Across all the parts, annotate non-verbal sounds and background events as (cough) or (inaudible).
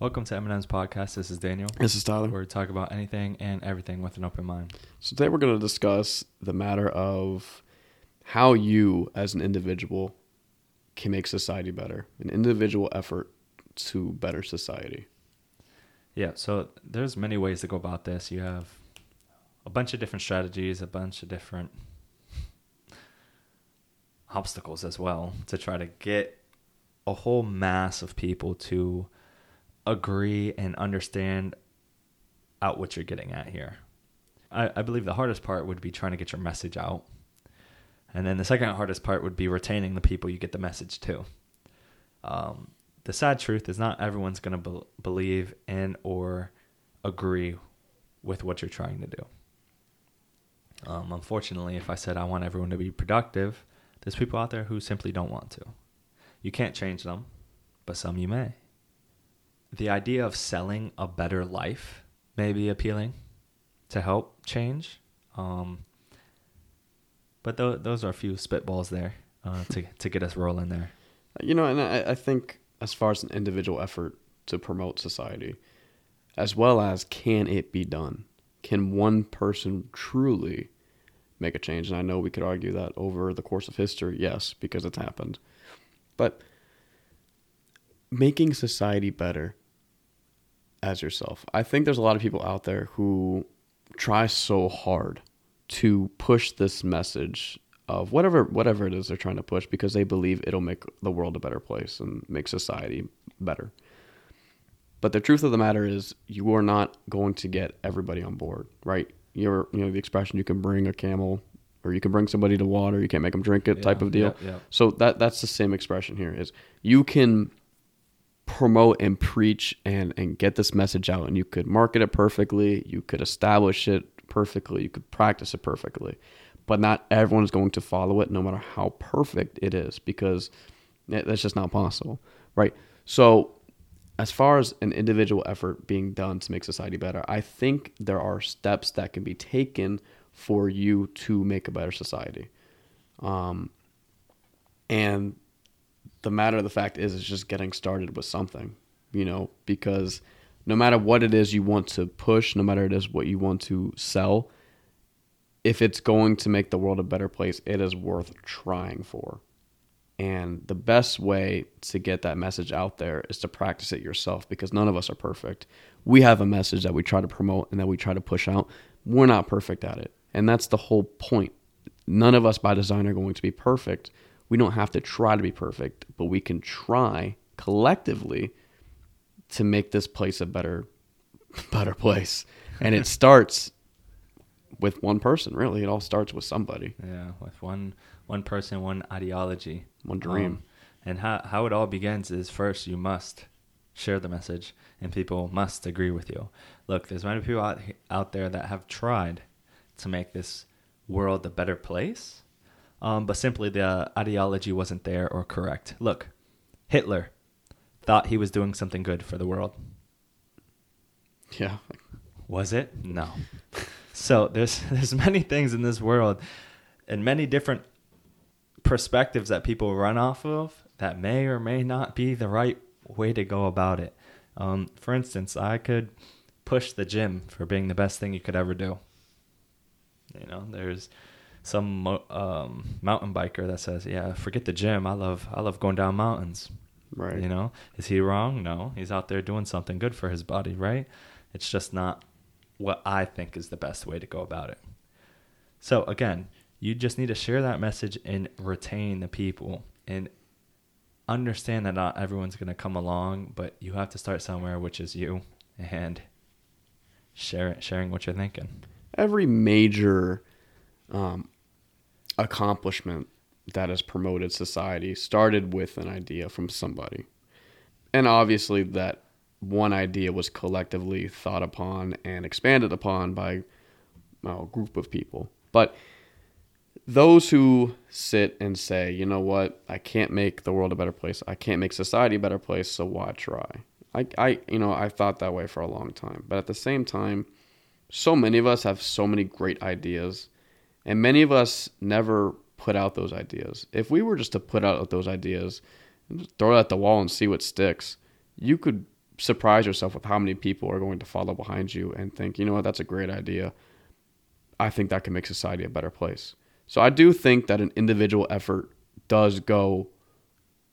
Welcome to Eminem's podcast. This is Daniel. This is Tyler. Where we talk about anything and everything with an open mind. So today we're going to discuss the matter of how you, as an individual, can make society better. An individual effort to better society. Yeah. So there's many ways to go about this. You have a bunch of different strategies, a bunch of different obstacles as well to try to get a whole mass of people to agree and understand out what you're getting at here. I, I believe the hardest part would be trying to get your message out. And then the second hardest part would be retaining the people you get the message to. Um, the sad truth is not everyone's going to be- believe in or agree with what you're trying to do. Um, unfortunately, if I said I want everyone to be productive, there's people out there who simply don't want to. You can't change them, but some you may. The idea of selling a better life may be appealing to help change. Um, but th- those are a few spitballs there uh, to, to get us rolling there. You know, and I, I think as far as an individual effort to promote society, as well as can it be done? Can one person truly make a change? And I know we could argue that over the course of history, yes, because it's happened. But making society better as yourself. I think there's a lot of people out there who try so hard to push this message of whatever whatever it is they're trying to push because they believe it'll make the world a better place and make society better. But the truth of the matter is you are not going to get everybody on board, right? You're you know the expression you can bring a camel or you can bring somebody to water, you can't make them drink it Yeah, type of deal. yeah, yeah. So that that's the same expression here is you can promote and preach and and get this message out and you could market it perfectly, you could establish it perfectly, you could practice it perfectly. But not everyone is going to follow it no matter how perfect it is because that's just not possible, right? So as far as an individual effort being done to make society better, I think there are steps that can be taken for you to make a better society. Um, and the matter of the fact is, it's just getting started with something, you know, because no matter what it is you want to push, no matter it is what you want to sell, if it's going to make the world a better place, it is worth trying for. And the best way to get that message out there is to practice it yourself because none of us are perfect. We have a message that we try to promote and that we try to push out. We're not perfect at it. And that's the whole point. None of us by design are going to be perfect. We don't have to try to be perfect, but we can try collectively to make this place a better (laughs) better place. And it starts with one person, really. It all starts with somebody. Yeah, with one one person, one ideology, One dream. Um, and how how it all begins is first you must share the message, and people must agree with you. Look, there's many people out out there that have tried to make this world a better place, um, but simply the ideology wasn't there or correct. Look, Hitler thought he was doing something good for the world. Yeah. Was it? No. so there's (laughs) there's many things in this world and many different perspectives that people run off of that may or may not be the right way to go about it. Um, for instance, I could push the gym for being the best thing you could ever do. You know, there's some um, mountain biker that says, "Yeah, forget the gym. I love I love going down mountains." Right. You know, is he wrong? No, he's out there doing something good for his body, right? It's just not what I think is the best way to go about it. So again, you just need to share that message and retain the people and understand that not everyone's going to come along, but you have to start somewhere, which is you, and share sharing what you're thinking. every major um, accomplishment that has promoted society started with an idea from somebody. And obviously, that one idea was collectively thought upon and expanded upon by well, a group of people. But those who sit and say, you know what, I can't make the world a better place, I can't make society a better place, so why try? I, I, you know, I've thought that way for a long time. But at the same time, so many of us have so many great ideas, and many of us never put out those ideas. If we were just to put out those ideas and just throw it at the wall and see what sticks, you could surprise yourself with how many people are going to follow behind you and think, you know what, that's a great idea. I think that can make society a better place. So I do think that an individual effort does go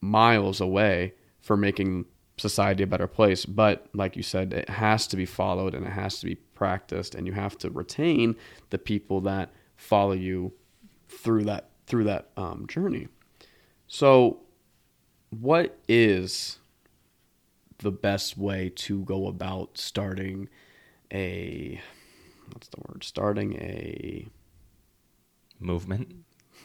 miles away for making society a better place. But like you said, it has to be followed and it has to be practiced, and you have to retain the people that follow you through that through that um, journey. So, what is the best way to go about starting a what's the word? Starting a movement.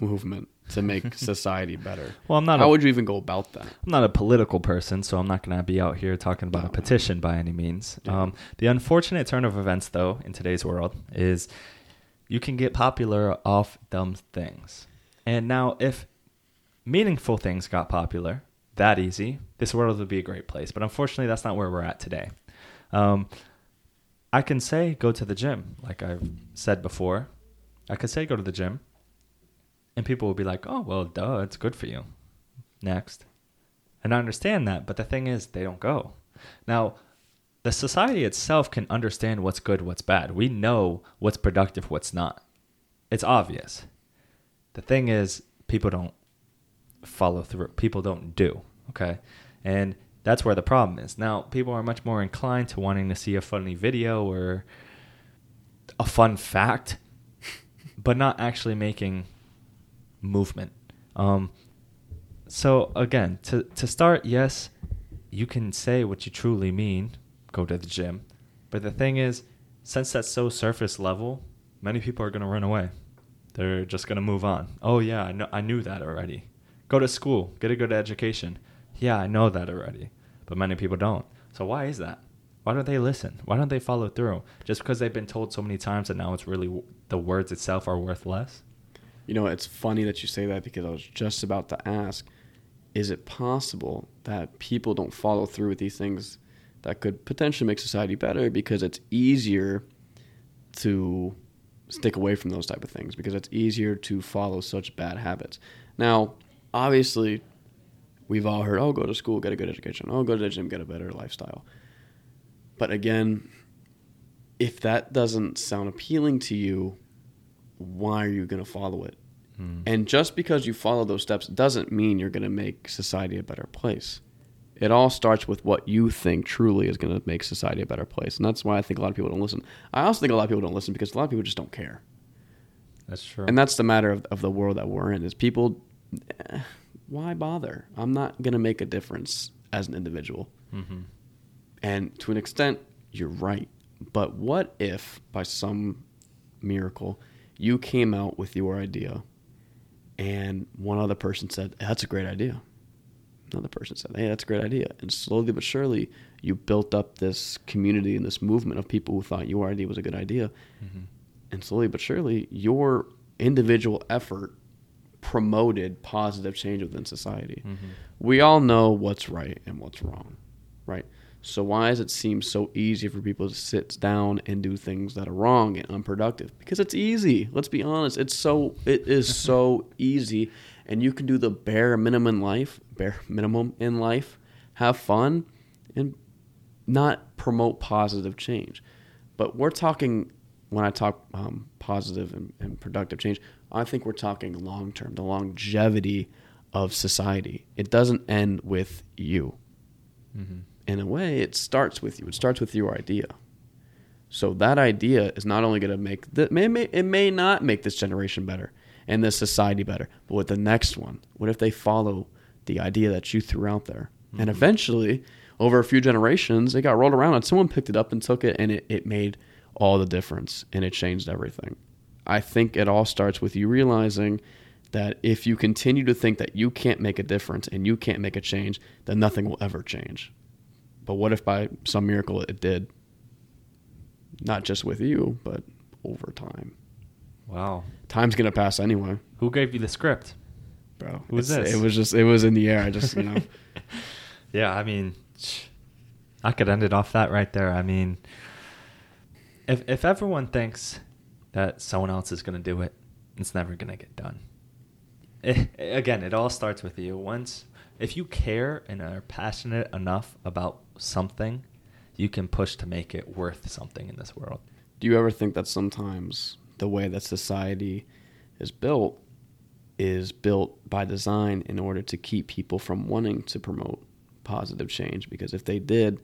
movement to make (laughs) society better. Well, I'm not. How a, would you even go about that? I'm not a political person, so I'm not going to be out here talking about No, a petition by any means. Yeah. Um, the unfortunate turn of events, though, in today's world, is you can get popular off dumb things. And now, if meaningful things got popular that easy, this world would be a great place. But unfortunately, that's not where we're at today. Um, I can say go to the gym, like I've said before. I could say go to the gym, and people will be like, "Oh, well, duh, it's good for you." Next, and I understand that, but the thing is, they don't go. Now, the society itself can understand what's good, what's bad. We know what's productive, what's not. It's obvious. The thing is, people don't follow through. People don't do. Okay. And that's where the problem is. Now, people are much more inclined to wanting to see a funny video or a fun fact, (laughs) but not actually making movement. Um, so again, to to start, yes, you can say what you truly mean, go to the gym. But the thing is, since that's so surface level, many people are going to run away. They're just going to move on. Oh yeah, I know I knew that already. Go to school, get a good education. Yeah, I know that already. But many people don't. So why is that? Why don't they listen? Why don't they follow through? Just because they've been told so many times that now it's really the words itself are worth less? You know, it's funny that you say that because I was just about to ask is it possible that people don't follow through with these things that could potentially make society better because it's easier to stick away from those type of things because it's easier to follow such bad habits. Now, obviously, we've all heard, "Oh, go to school, get a good education. Oh, go to the gym, get a better lifestyle." But again, if that doesn't sound appealing to you, why are you going to follow it? Hmm. And just because you follow those steps doesn't mean you're going to make society a better place. It all starts with what you think truly is going to make society a better place. And that's why I think a lot of people don't listen. I also think a lot of people don't listen because a lot of people just don't care. That's true. And that's the matter of, of the world that we're in is people, eh, why bother? I'm not going to make a difference as an individual. hmm And to an extent, you're right. But what if, by some miracle, you came out with your idea and one other person said, That's a great idea? Another person said, Hey, that's a great idea. And slowly but surely, you built up this community and this movement of people who thought your idea was a good idea. hmm And slowly but surely, your individual effort promoted positive change within society hmm we all know what's right and what's wrong, right? So why does it seem so easy for people to sit down and do things that are wrong and unproductive? Because it's easy. Let's be honest. It's so it is (laughs) so easy, and you can do the bare minimum in life, bare minimum in life, have fun, and not promote positive change. But we're talking when I talk um, positive and, and productive change, I think we're talking long term, the longevity of society. It doesn't end with you. hmm In a way, it starts with you. It starts with your idea. So that idea is not only going to make the, may, it may not make this generation better and this society better, but with the next one, what if they follow the idea that you threw out there? And Mhm. eventually, over a few generations, it got rolled around and someone picked it up and took it and it, it made all the difference and it changed everything. I think it all starts with you realizing that if you continue to think that you can't make a difference and you can't make a change, then nothing will ever change. But what if by some miracle it did? Not just with you, but over time. Wow. Time's gonna pass anyway, Who gave you the script? bro. Who was It's- this? It was just it was in the air. I just you know (laughs) yeah, I mean, I could end it off that right there. I mean, if if everyone thinks that someone else is going to do it, it's never going to get done. It, again, it all starts with you. Once, if you care and are passionate enough about something, you can push to make it worth something in this world. Do you ever think that sometimes the way that society is built is built by design in order to keep people from wanting to promote positive change? Because if they did,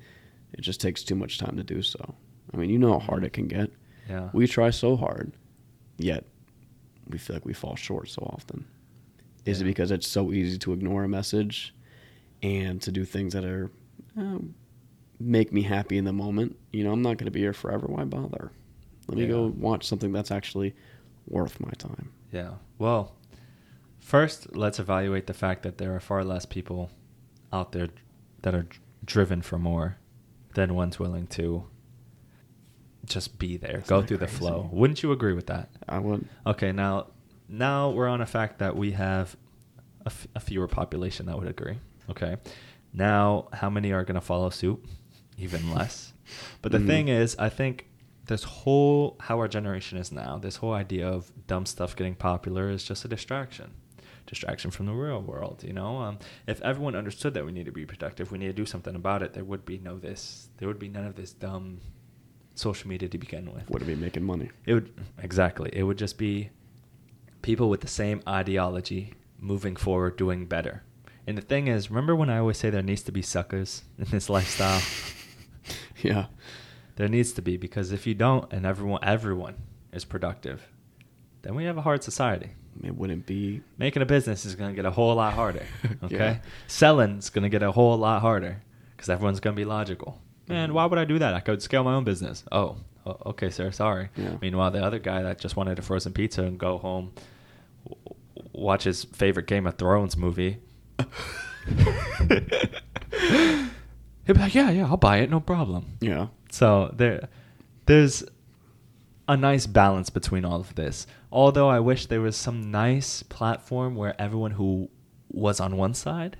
it just takes too much time to do so. I mean, you know how hard it can get. Yeah. We try so hard, yet we feel like we fall short so often. Is it because it's so easy to ignore a message and to do things that are uh, make me happy in the moment? You know, I'm not going to be here forever. Why bother? Let me go watch something that's actually worth my time. Yeah. Well, first, let's evaluate the fact that there are far less people out there that are driven for more than ones willing to just be there, go through the flow. Wouldn't you agree with that? I would. Okay, now now we're on a fact that we have a, f- a fewer population that would agree. Okay. Now, how many are going to follow suit? Even less. But the Mhm. thing is, I think this whole how our generation is now, this whole idea of dumb stuff getting popular is just a distraction. Distraction from the real world, you know. Um, if everyone understood that we need to be productive, we need to do something about it. There would be no this. There would be none of this dumb social media to begin with. Would it be making money? It would exactly. It would just be people with the same ideology moving forward, doing better. And the thing is, remember when I always say there needs to be suckers in this lifestyle? (laughs) yeah. There needs to be because if you don't, and everyone everyone is productive, then we have a hard society. It wouldn't be. Making a business is going to get a whole lot harder. (laughs) Okay, Yeah. selling is going to get a whole lot harder because everyone's going to be logical. Man, Mhm. why would I do that? I could scale my own business. Oh, okay, sir. Sorry. Yeah. Meanwhile, the other guy that just wanted a frozen pizza and go home, w- watch his favorite Game of Thrones movie. (laughs) (laughs) He'd be like, "Yeah, yeah, I'll buy it, no problem." Yeah. So there, there's a nice balance between all of this. Although I wish there was some nice platform where everyone who was on one side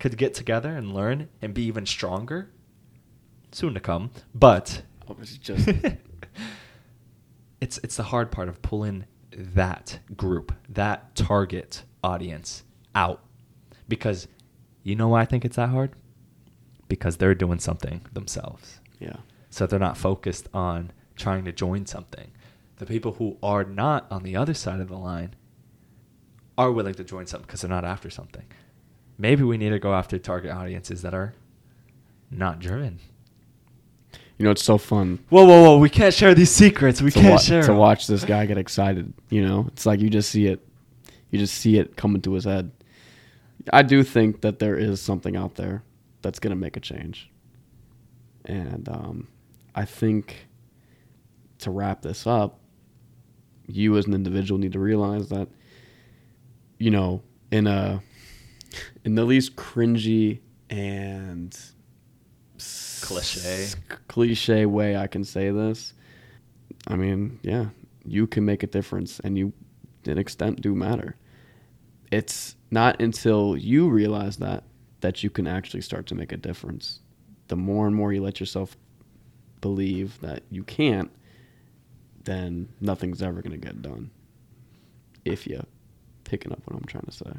could get together and learn and be even stronger. Soon to come, but Oh, it's just. (laughs) it's it's the hard part of pulling that group, that target audience out. Because you know why I think it's that hard? Because they're doing something themselves. yeah. So they're not focused on trying to join something. The people who are not on the other side of the line are willing to join something because they're not after something. Maybe we need to go after target audiences that are not driven. You know, it's so fun Whoa, whoa, whoa! We can't share these secrets. We can't wa- share. to watch this guy get excited. You know, it's like you just see it, you just see it coming to his head. I do think that there is something out there that's going to make a change, and um, I think to wrap this up, you as an individual need to realize that, you know, in a in the least cringy and Cliche. cliche way I can say this. I mean, yeah, you can make a difference and you, to an extent, do matter. It's not until you realize that that you can actually start to make a difference. The more and more you let yourself believe that you can't, then nothing's ever going to get done. If you're picking up what I'm trying to say.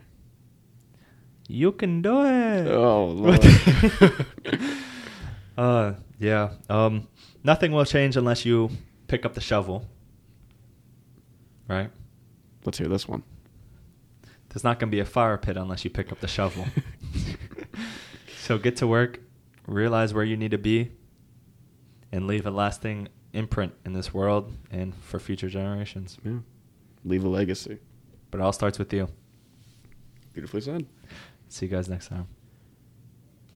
You can do it. Oh, (laughs) Lord. (laughs) uh, yeah. Um, nothing will change unless you pick up the shovel. Right? Let's hear this one. There's not going to be a fire pit unless you pick up the shovel. (laughs) so get to work, realize where you need to be, and leave a lasting imprint in this world and for future generations. Yeah. Leave a legacy. But it all starts with you. Beautifully said. See you guys next time.